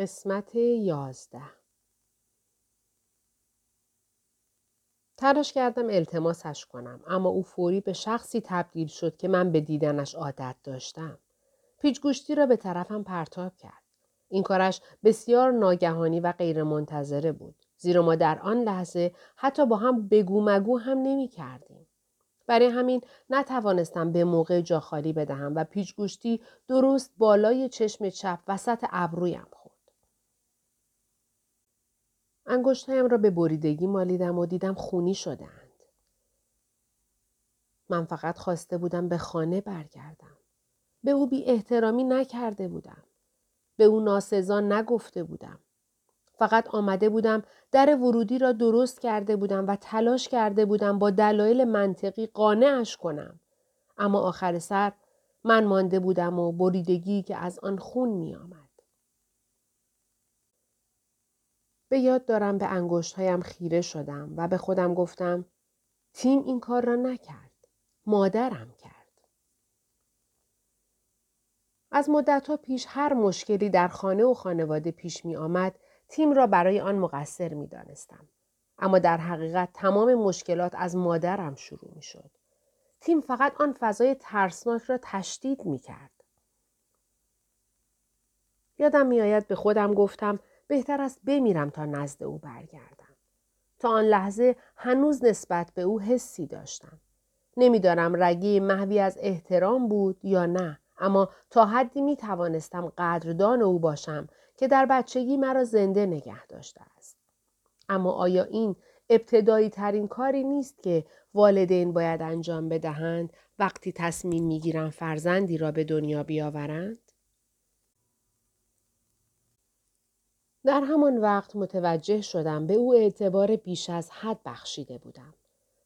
قسمت یازده تلاش کردم التماسش کنم اما او فوری به شخصی تبدیل شد که من به دیدنش عادت داشتم. پیچگوشتی را به طرفم پرتاب کرد. این کارش بسیار ناگهانی و غیرمنتظره بود. زیرا ما در آن لحظه حتی با هم بگو مگو هم نمی کردیم. برای همین نتوانستم به موقع جا خالی بدهم و پیچگوشتی درست بالای چشم چپ وسط ابرویم. انگشتهایم را به بریدگی مالیدم و دیدم خونی شدهاند. من فقط خواسته بودم به خانه برگردم. به او بی احترامی نکرده بودم. به او ناسزا نگفته بودم. فقط آمده بودم در ورودی را درست کرده بودم و تلاش کرده بودم با دلایل منطقی قانعش کنم. اما آخر سر من مانده بودم و بریدگی که از آن خون می آمد. به یاد دارم به انگشتهایم خیره شدم و به خودم گفتم تیم این کار را نکرد. مادرم کرد. از مدتها پیش هر مشکلی در خانه و خانواده پیش می آمد تیم را برای آن مقصر می دانستم. اما در حقیقت تمام مشکلات از مادرم شروع می شد. تیم فقط آن فضای ترسناک را تشدید می کرد. یادم میآید به خودم گفتم بهتر است بمیرم تا نزد او برگردم. تا آن لحظه هنوز نسبت به او حسی داشتم. نمی‌دانم رگی محوی از احترام بود یا نه اما تا حدی می توانستم قدردان او باشم که در بچگی مرا زنده نگه داشته است. اما آیا این ابتدایی ترین کاری نیست که والدین باید انجام بدهند وقتی تصمیم می‌گیرند فرزندی را به دنیا بیاورند؟ در همان وقت متوجه شدم به او اعتبار بیش از حد بخشیده بودم.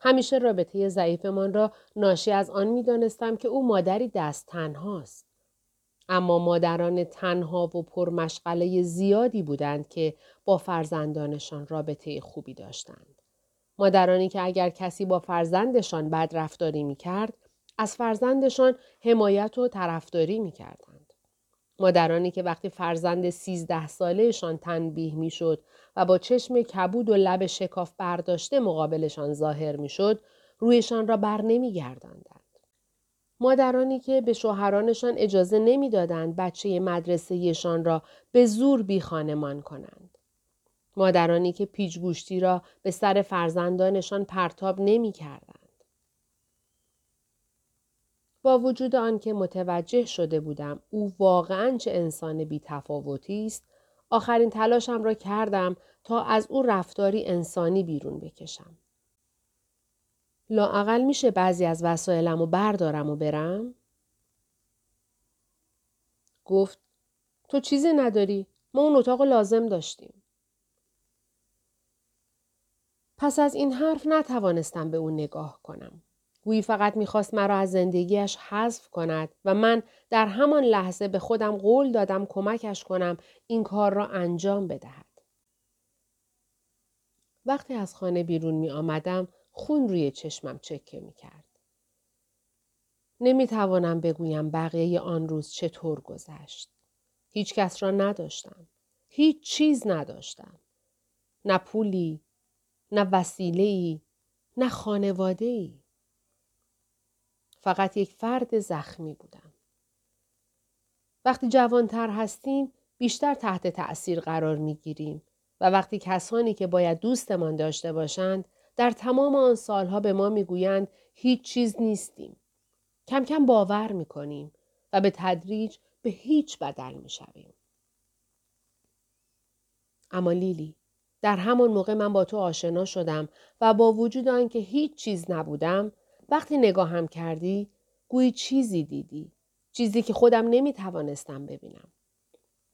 همیشه رابطه ضعیفمان را ناشی از آن می دانستم که او مادری دست تنهاست. اما مادران تنها و پرمشغله زیادی بودند که با فرزندانشان رابطه خوبی داشتند. مادرانی که اگر کسی با فرزندشان بدرفتاری می کرد، از فرزندشان حمایت و طرفداری می کردند. مادرانی که وقتی فرزند سیزده سالهشان تنبیه می شد و با چشم کبود و لب شکاف برداشته مقابلشان ظاهر می شد، رویشان را بر نمی گردندند. مادرانی که به شوهرانشان اجازه نمی‌دادند بچه مدرسهشان را به زور بی خانمان کنند. مادرانی که پیچگوشتی را به سر فرزندانشان پرتاب نمی کردند. با وجود آنکه متوجه شده بودم او واقعا چه انسان بی تفاوتی است آخرین تلاشم را کردم تا از او رفتاری انسانی بیرون بکشم. لااقل میشه بعضی از وسایلم و بردارم و برم؟ گفت تو چیزی نداری؟ ما اون اتاق لازم داشتیم. پس از این حرف نتوانستم به او نگاه کنم. گویی فقط می‌خواست مرا از زندگیش حذف کند و من در همان لحظه به خودم قول دادم کمکش کنم این کار را انجام بدهد. وقتی از خانه بیرون می آمدم خون روی چشمم چکه می کرد. نمی توانم بگویم بقیه آن روز چطور گذشت. هیچ کس را نداشتم. هیچ چیز نداشتم. نه پولی، نه وسیله ای، نه خانواده ای. فقط یک فرد زخمی بودم. وقتی جوانتر هستیم بیشتر تحت تأثیر قرار می گیریم و وقتی کسانی که باید دوستمان داشته باشند در تمام آن سالها به ما می‌گویند هیچ چیز نیستیم. کم کم باور می‌کنیم و به تدریج به هیچ بدل می‌شویم. اما لیلی در همان موقع من با تو آشنا شدم و با وجود آنکه هیچ چیز نبودم وقتی نگاهم کردی گویی چیزی دیدی چیزی که خودم نمی توانستم ببینم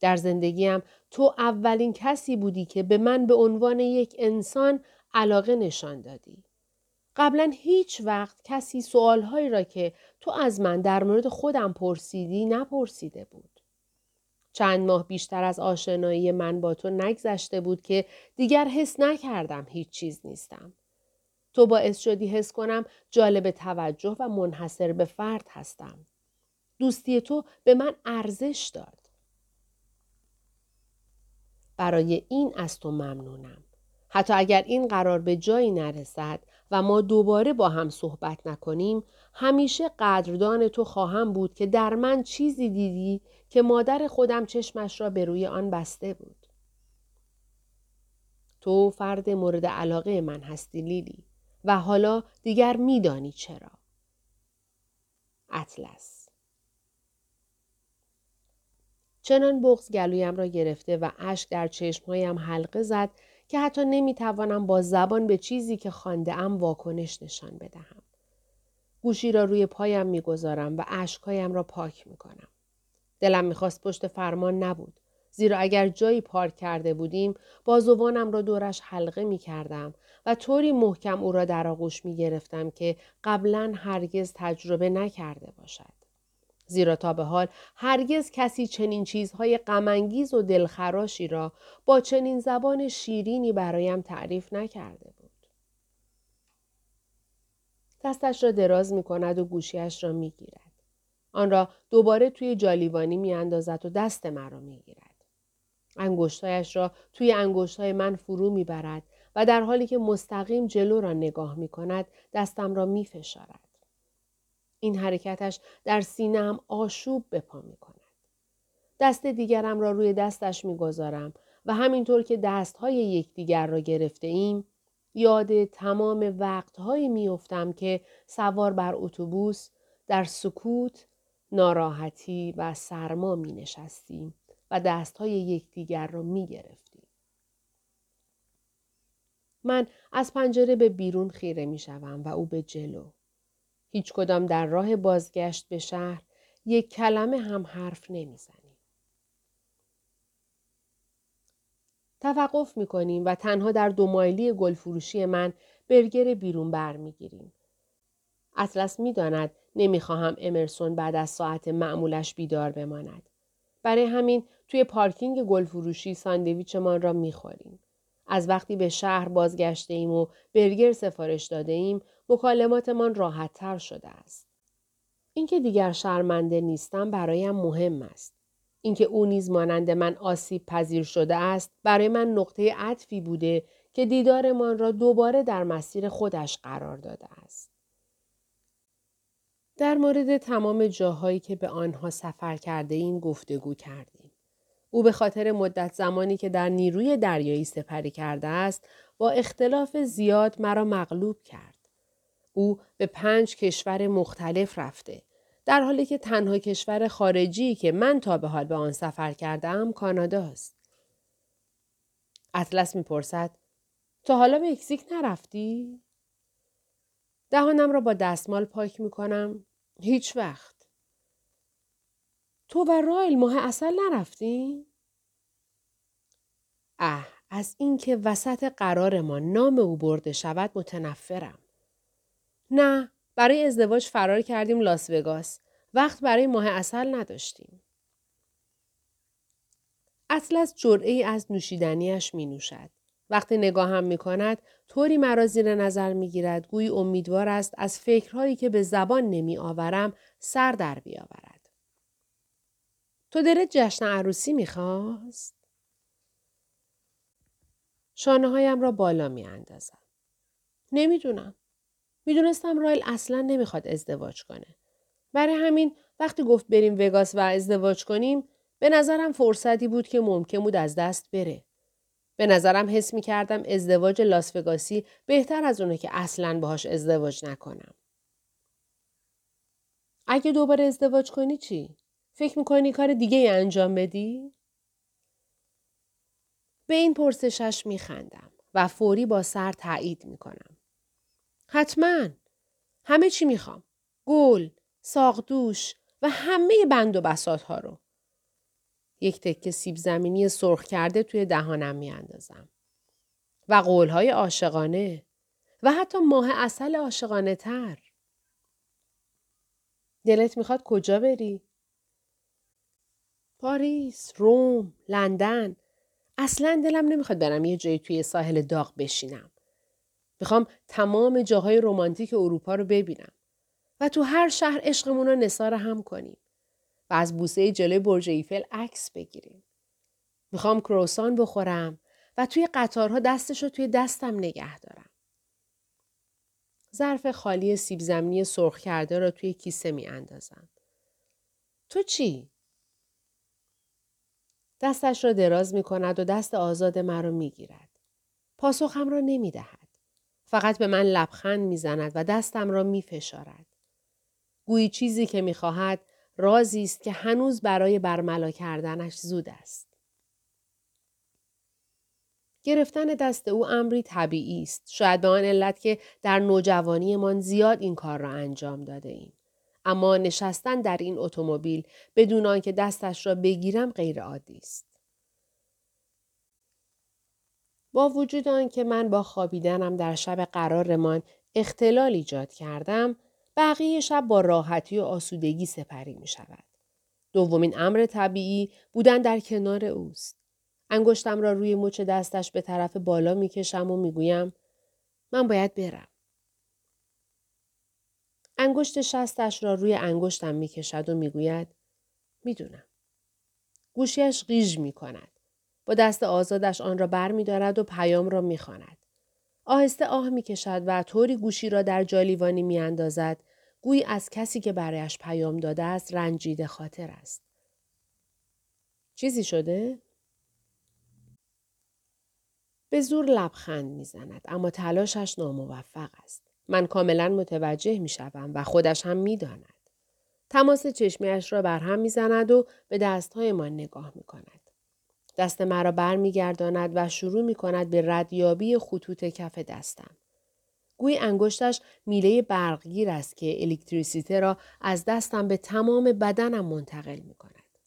در زندگیم تو اولین کسی بودی که به من به عنوان یک انسان علاقه نشان دادی. قبلا هیچ وقت کسی سوالهایی را که تو از من در مورد خودم پرسیدی نپرسیده بود. چند ماه بیشتر از آشنایی من با تو نگذشته بود که دیگر حس نکردم هیچ چیز نیستم. تو باعث شدی حس کنم جالب توجه و منحصر به فرد هستم. دوستی تو به من ارزش داد. برای این از تو ممنونم. حتی اگر این قرار به جایی نرسد و ما دوباره با هم صحبت نکنیم همیشه قدردان تو خواهم بود که در من چیزی دیدی که مادر خودم چشمش را به روی آن بسته بود. تو فرد مورد علاقه من هستی لیلی و حالا دیگر میدانی چرا. اطلس چنان بغز گلویم را گرفته و اشک در چشمهایم حلقه زد که حتی نمی‌توانم با زبان به چیزی که خانده ام واکنش نشان بدهم. گوشی را روی پایم می‌گذارم و اشکهایم را پاک می‌کنم. دلم می‌خواست پشت فرمان نبود. زیرا اگر جایی پارک کرده بودیم بازوانم را دورش حلقه می کردم و طوری محکم او را در آغوش می گرفتم که قبلا هرگز تجربه نکرده باشد. زیرا تا به حال هرگز کسی چنین چیزهای غمانگیز و دلخراشی را با چنین زبان شیرینی برایم تعریف نکرده بود. دستش را دراز می کند و گوشیش را می گیرد. آن را دوباره توی جالیوانی می اندازد و دست مرا می گیرد. را توی انگشتای من فرو می برد و در حالی که مستقیم جلو را نگاه می کند دستم را می فشارد. این حرکتش در سینم آشوب به پا می کند. دست دیگرم را روی دستش می گذارم و همینطور که دستهای یکدیگر را گرفته ایم یاد تمام وقتهایی میافتم که سوار بر اتوبوس در سکوت ناراحتی و سرما می نشستیم و دستهای یکدیگر را می گرفتیم. من از پنجره به بیرون خیره می شوم و او به جلو. هیچ کدام در راه بازگشت به شهر یک کلمه هم حرف نمی‌زنیم. توقف می کنیم و تنها در دو مایلی گلفروشی من برگر بیرون برمیگیریم. اطلس می‌داند نمی‌خواهم امرسون بعد از ساعت معمولش بیدار بماند. برای همین توی پارکینگ گلفروشی ساندویچمان را می‌خوریم. از وقتی به شهر بازگشته ایم و برگر سفارش داده ایم مکالماتمان راحت تر شده است. اینکه دیگر شرمنده نیستم برایم مهم است. اینکه او نیز مانند من آسیب پذیر شده است برای من نقطه عطفی بوده که دیدارمان را دوباره در مسیر خودش قرار داده است. در مورد تمام جاهایی که به آنها سفر کرده ایم گفتگو کردیم. او به خاطر مدت زمانی که در نیروی دریایی سپری کرده است با اختلاف زیاد مرا مغلوب کرد. او به پنج کشور مختلف رفته. در حالی که تنها کشور خارجی که من تا به حال به آن سفر کردم کانادا است. اطلس می‌پرسد تا حالا به مکزیک نرفتی؟ دهانم را با دستمال پاک می کنم. هیچ وقت. تو و رایل ماه اصل نرفتین؟ اه از اینکه وسط قرار ما نام او برده شود متنفرم. نه برای ازدواج فرار کردیم لاس وگاس. وقت برای ماه اصل نداشتیم. اطلس جرعه از نوشیدنیش می نوشد. وقتی نگاهم می کند طوری مرا زیر نظر می گیرد گویی امیدوار است از فکرهایی که به زبان نمی آورم سر در بیاورد. تو دلت جشن عروسی می خواست؟ شانه هایم را بالا می اندازم. نمی‌دونم. می‌دونستم رایل اصلا نمی‌خواد ازدواج کنه. برای همین وقتی گفت بریم وگاس و ازدواج کنیم به نظرم فرصتی بود که ممکن بود از دست بره. به نظرم حس می کردم ازدواج لاس وگاسی بهتر از اونه که اصلا باهاش ازدواج نکنم. اگه دوباره ازدواج کنی چی؟ فکر می‌کنی کار دیگه ای انجام بدی؟ به این پرسشش میخندم و فوری با سر تایید می‌کنم. حتما. همه چی می‌خوام. گل، ساقدوش و همه بند و بسات ها رو. یک تکه سیب زمینی سرخ کرده توی دهانم میاندازم. و قولهای عاشقانه و حتی ماه اصل عاشقانه تر. دلت می‌خواد کجا بری؟ پاریس، روم، لندن. اصلا دلم نمی‌خواد برم یه جایی توی ساحل داغ بشینم. می‌خوام تمام جاهای رمانتیک اروپا رو ببینم. و تو هر شهر عشقمون رو نصار هم کنیم و از بوسه جلوی برج ایفل عکس بگیریم. می‌خوام کروسان بخورم و توی قطارها دستش رو توی دستم نگه دارم. ظرف خالی سیب زمینی سرخ کرده را توی کیسه می اندازم. تو چی؟ دستش را دراز می کند و دست آزاد مرا می گیرد. پاسخم را نمی دهد. فقط به من لبخند می زند و دستم را می فشارد. گویی چیزی که می خواهد رازی است که هنوز برای برملا کردنش زود است. گرفتن دست او امری طبیعی است. شاید به آن علت که در نوجوانیمان زیاد این کار را انجام داده ایم. اما نشستن در این اتومبیل بدون آنکه دستش را بگیرم غیر عادی است. با وجود آنکه من با خوابیدنم در شب قرارمان اختلال ایجاد کردم، بقیه شب با راحتی و آسودگی سپری می شود. دومین امر طبیعی بودن در کنار اوست. انگشتم را روی مچ دستش به طرف بالا می کشم و می گویم من باید برم. انگشت شستش را روی انگشتم می کشد و می گوید می دونم. گوشیش غیژ می کند. با دست آزادش آن را بر می دارد و پیام را می خاند. آهسته آه می کشد و طوری گوشی را در جالیوانی می اندازد گویی از کسی که برایش پیام داده است رنجیده خاطر است. چیزی شده؟ به زور لبخند می‌زند اما تلاشش ناموفق است. من کاملا متوجه می شوم و خودش هم می داند. تماس چشمیش را بر هم می‌زند و به دستهایمان نگاه می کند. دست مرا بر می گرداند و شروع می کند به ردیابی خطوط کف دستم. گوی انگشتش میله برقگیر است که الکتریسیته را از دستم به تمام بدنم منتقل می کند.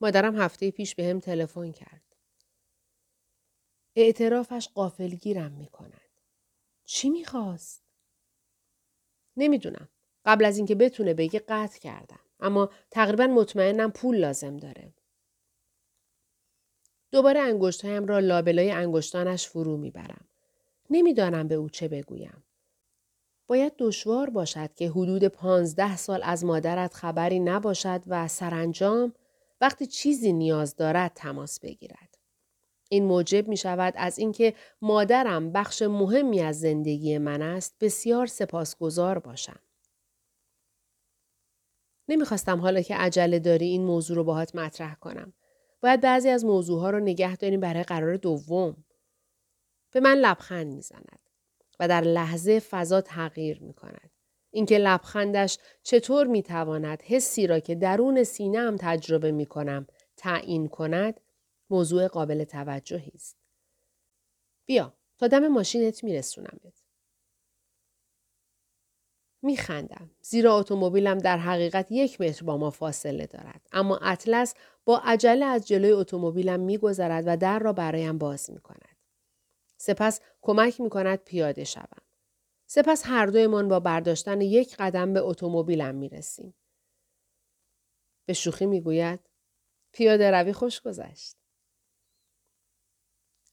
مادرم هفته پیش به هم تلفن کرد. اعترافش قافلگیرم می کند. چی می‌خواست؟ نمی‌دونم. قبل از اینکه بتونه بگه قطع کردم. اما تقریبا مطمئنم پول لازم داره. دوباره انگشتهایم را لابلای انگشتانش فرو می‌برم. نمی‌دانم به او چه بگویم. باید دشوار باشد که حدود پانزده سال از مادرت خبری نباشد و سرانجام وقتی چیزی نیاز دارد تماس بگیرد. این موجب می شود از اینکه مادرم بخش مهمی از زندگی من است بسیار سپاسگزار باشم. نمی‌خواستم حالا که عجله داری این موضوع رو باهات مطرح کنم. باید بعضی از موضوعها رو نگه داریم برای قرار دوم. به من لبخند می‌زند و در لحظه فضا تغییر می کند. اینکه لبخندش چطور می تواند حسی را که درون سینه هم تجربه می کنم تعیین کند موضوع قابل توجهی است. بیا تا دم ماشینت میرسونمت. میخندم. زیرا اتومبیلم در حقیقت یک متر با ما فاصله دارد. اما اطلس با عجله از جلوی اتومبیلم میگذرد و در را برایم باز می‌کند. سپس کمک می‌کند پیاده شوم. سپس هر دویمان با برداشتن یک قدم به اتومبیلم می‌رسیم. به شوخی می‌گوید پیاده روی خوش گذشت.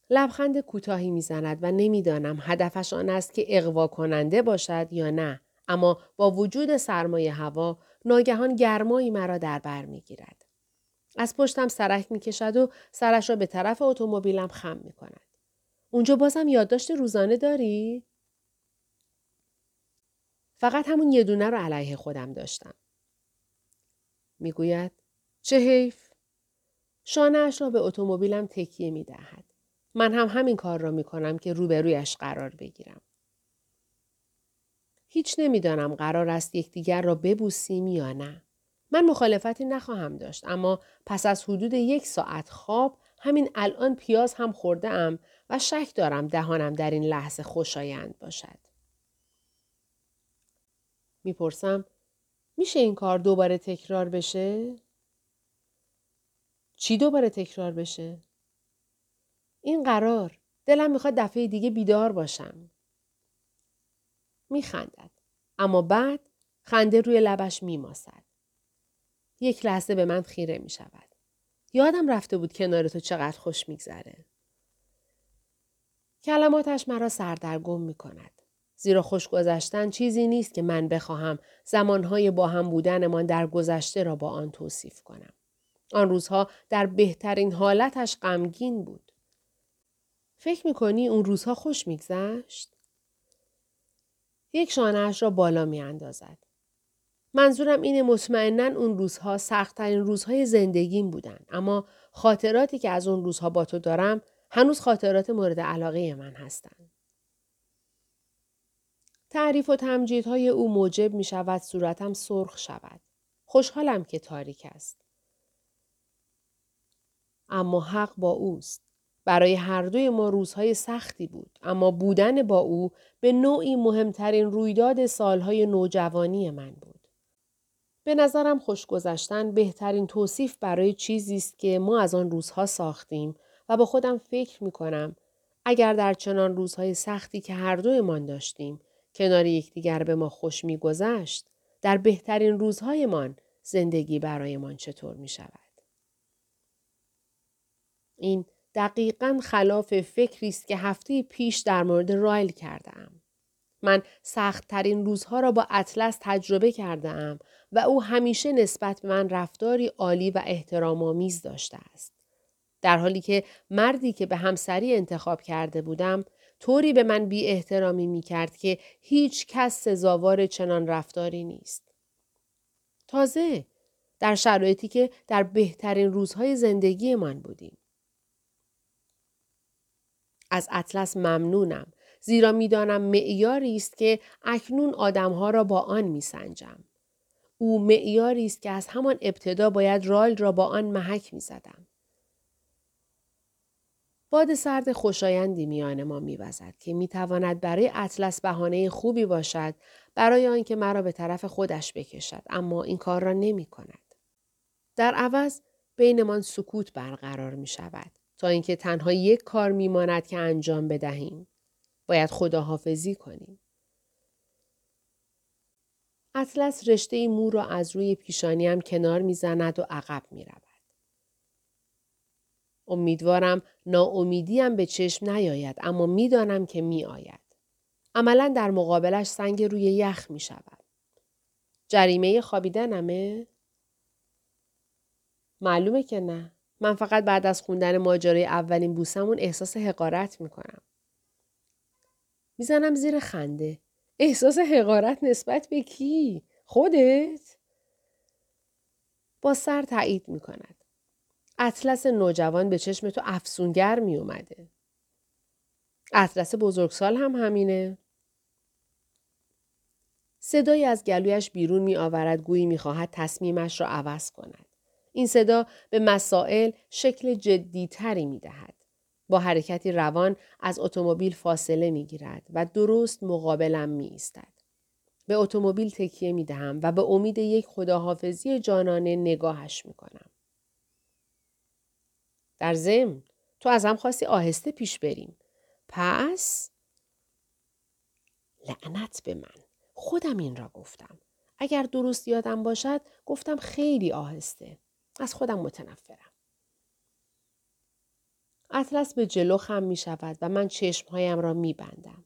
لبخند کوتاهی می‌زند و نمی‌دانم هدفش آن است که اقوا کننده باشد یا نه اما با وجود سرمایه هوا ناگهان گرمایی مرا در بر می‌گیرد از پشتم سرک می‌کشد و سرش را به طرف اتومبیلم خم می کند. اونجا بازم یادداشت روزانه داری؟ فقط همون یه دونه رو علیه خودم داشتم. می‌گوید چه حیف؟ شانهاش را به اتومبیلم تکیه می دهد. من هم همین کار را می کنم که روبرویش قرار بگیرم. هیچ نمی‌دانم قرار است یکدیگر را ببوسیم یا نه. من مخالفتی نخواهم داشت اما پس از حدود یک ساعت خواب همین الان پیاز هم خورده ام و شک دارم دهانم در این لحظه خوشایند باشد. می‌پرسم میشه این کار دوباره تکرار بشه؟ چی دوباره تکرار بشه؟ این قرار دلم می‌خواد دفعه دیگه بیدار باشم. میخندد. اما بعد خنده روی لبش میماسد. یک لحظه به من خیره می شود. یادم رفته بود کنار تو چقدر خوش میگذره. کلماتش مرا سردرگم می کند. زیرا خوش گذشتن چیزی نیست که من بخواهم زمانهای با هم بودنمان در گذشته را با آن توصیف کنم. آن روزها در بهترین حالتش غمگین بود. فکر می‌کنی اون روزها خوش میگذشت؟ یک شانهاش را بالا می اندازد. منظورم اینه مطمئنا اون روزها سختترین روزهای زندگیم بودن اما خاطراتی که از اون روزها با تو دارم هنوز خاطرات مورد علاقه من هستند. تعریف و تمجیدهای او موجب می شود صورتم سرخ شود. خوشحالم که تاریک است. اما حق با اوست. برای هر دوی ما روزهای سختی بود اما بودن با او به نوعی مهمترین رویداد سالهای نوجوانی من بود. به نظرم خوش گذشتن بهترین توصیف برای چیزی است که ما از آن روزها ساختیم و با خودم فکر می کنم اگر در چنان روزهای سختی که هر دویمان داشتیم کنار یکدیگر به ما خوش میگذشت در بهترین روزهایمان زندگی برایمان چطور می شود. این دقیقا خلاف فکری است که هفته پیش در مورد رایل کردم. من سختترین روزها را با اطلس تجربه کردم و او همیشه نسبت به من رفتاری عالی و احترام آمیز داشته است. در حالی که مردی که به همسری انتخاب کرده بودم طوری به من بی احترامی می کرد که هیچ کس سزاوار چنان رفتاری نیست. تازه در شرایطی که در بهترین روزهای زندگی من بودیم. از اطلس ممنونم زیرا می‌دانم معیاری است که اکنون آدمها را با آن میسنجم. او معیاری است که از همان ابتدا باید رال را با آن محک می‌زدم. باد سرد خوشایندی میان ما میوزد که می‌تواند برای اطلس بهانه خوبی باشد برای آنکه مرا به طرف خودش بکشد اما این کار را نمی کند. در عوض بینمان سکوت برقرار می شود تا اینکه تنها یک کار میماند که انجام بدهیم. باید خداحافظی کنیم. اطلس رشته مو را از روی پیشانیم کنار می‌زند و عقب می رود. امیدوارم ناامیدیم به چشم نیاید اما می‌دانم که می آید. عملا در مقابلش سنگ روی یخ می شود. جریمه خوابیدنمه؟ معلومه که نه. من فقط بعد از خوندن ماجرای اولین بوسمون احساس حقارت می کنم. می‌زنم زیر خنده. احساس حقارت نسبت به کی؟ خودت؟ با سر تایید می کند. اطلس نوجوان به چشم تو افسونگر می اومده. اطلس بزرگسال هم همینه. صدایی از گلویش بیرون می آورد گویی می خواهد تصمیمش را عوض کند. این صدا به مسائل شکل جدیتری می دهد. با حرکتی روان از اتومبیل فاصله می گیرد و درست مقابلم می ایستد. به اتومبیل تکیه می دهم و به امید یک خداحافظی جانانه نگاهش می کنم. در ضمن تو از هم خواستی آهسته پیش بریم. پس لعنت به من. خودم این را گفتم. اگر درست یادم باشد گفتم خیلی آهسته. از خودم متنفرم. اطلس به جلو خم می شود و من چشمهایم را می بندم.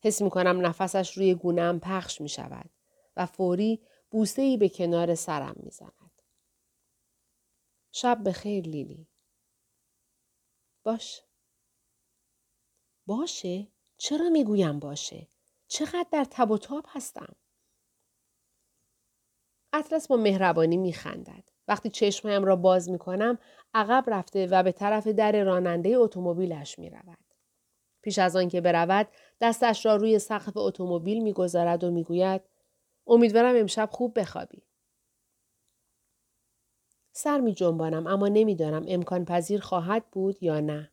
حس می کنم نفسش روی گونم پخش می شود و فوری بوسه ای به کنار سرم می زند. شب به خیر لیلی. باش. باشه؟ چرا می‌گویم باشه؟ چقدر در تب و تاب هستم؟ اطلس با مهربانی میخندد. وقتی چشمهایم را باز می کنم عقب رفته و به طرف در راننده اتومبیلش می رود. پیش از آن که برود دستش را روی سقف اتومبیل می‌گذارد و می‌گوید امیدوارم امشب خوب بخوابی. سر می جنبانم اما نمی‌دانم امکان پذیر خواهد بود یا نه.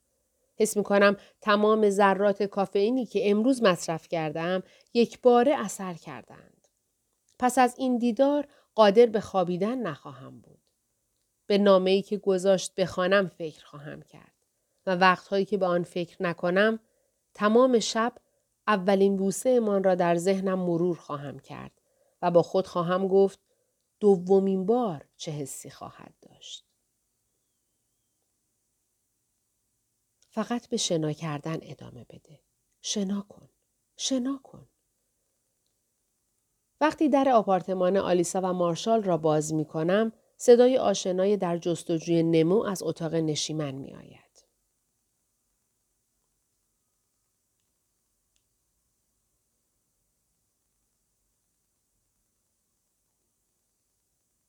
حس می کنم تمام ذرات کافئینی که امروز مصرف کردم یک باره اثر کردند. پس از این دیدار قادر به خوابیدن نخواهم بود. به نامه ای که گذاشت بخوانم فکر خواهم کرد و وقتهایی که به آن فکر نکنم تمام شب اولین بوسه من را در ذهنم مرور خواهم کرد و با خود خواهم گفت دومین بار چه حسی خواهد داشت. فقط به شنا کردن ادامه بده. شنا کن. شنا کن. وقتی در آپارتمان آلیسا و مارشال را باز می کنم صدای آشنای در جستجوی نمو از اتاق نشیمن می آید.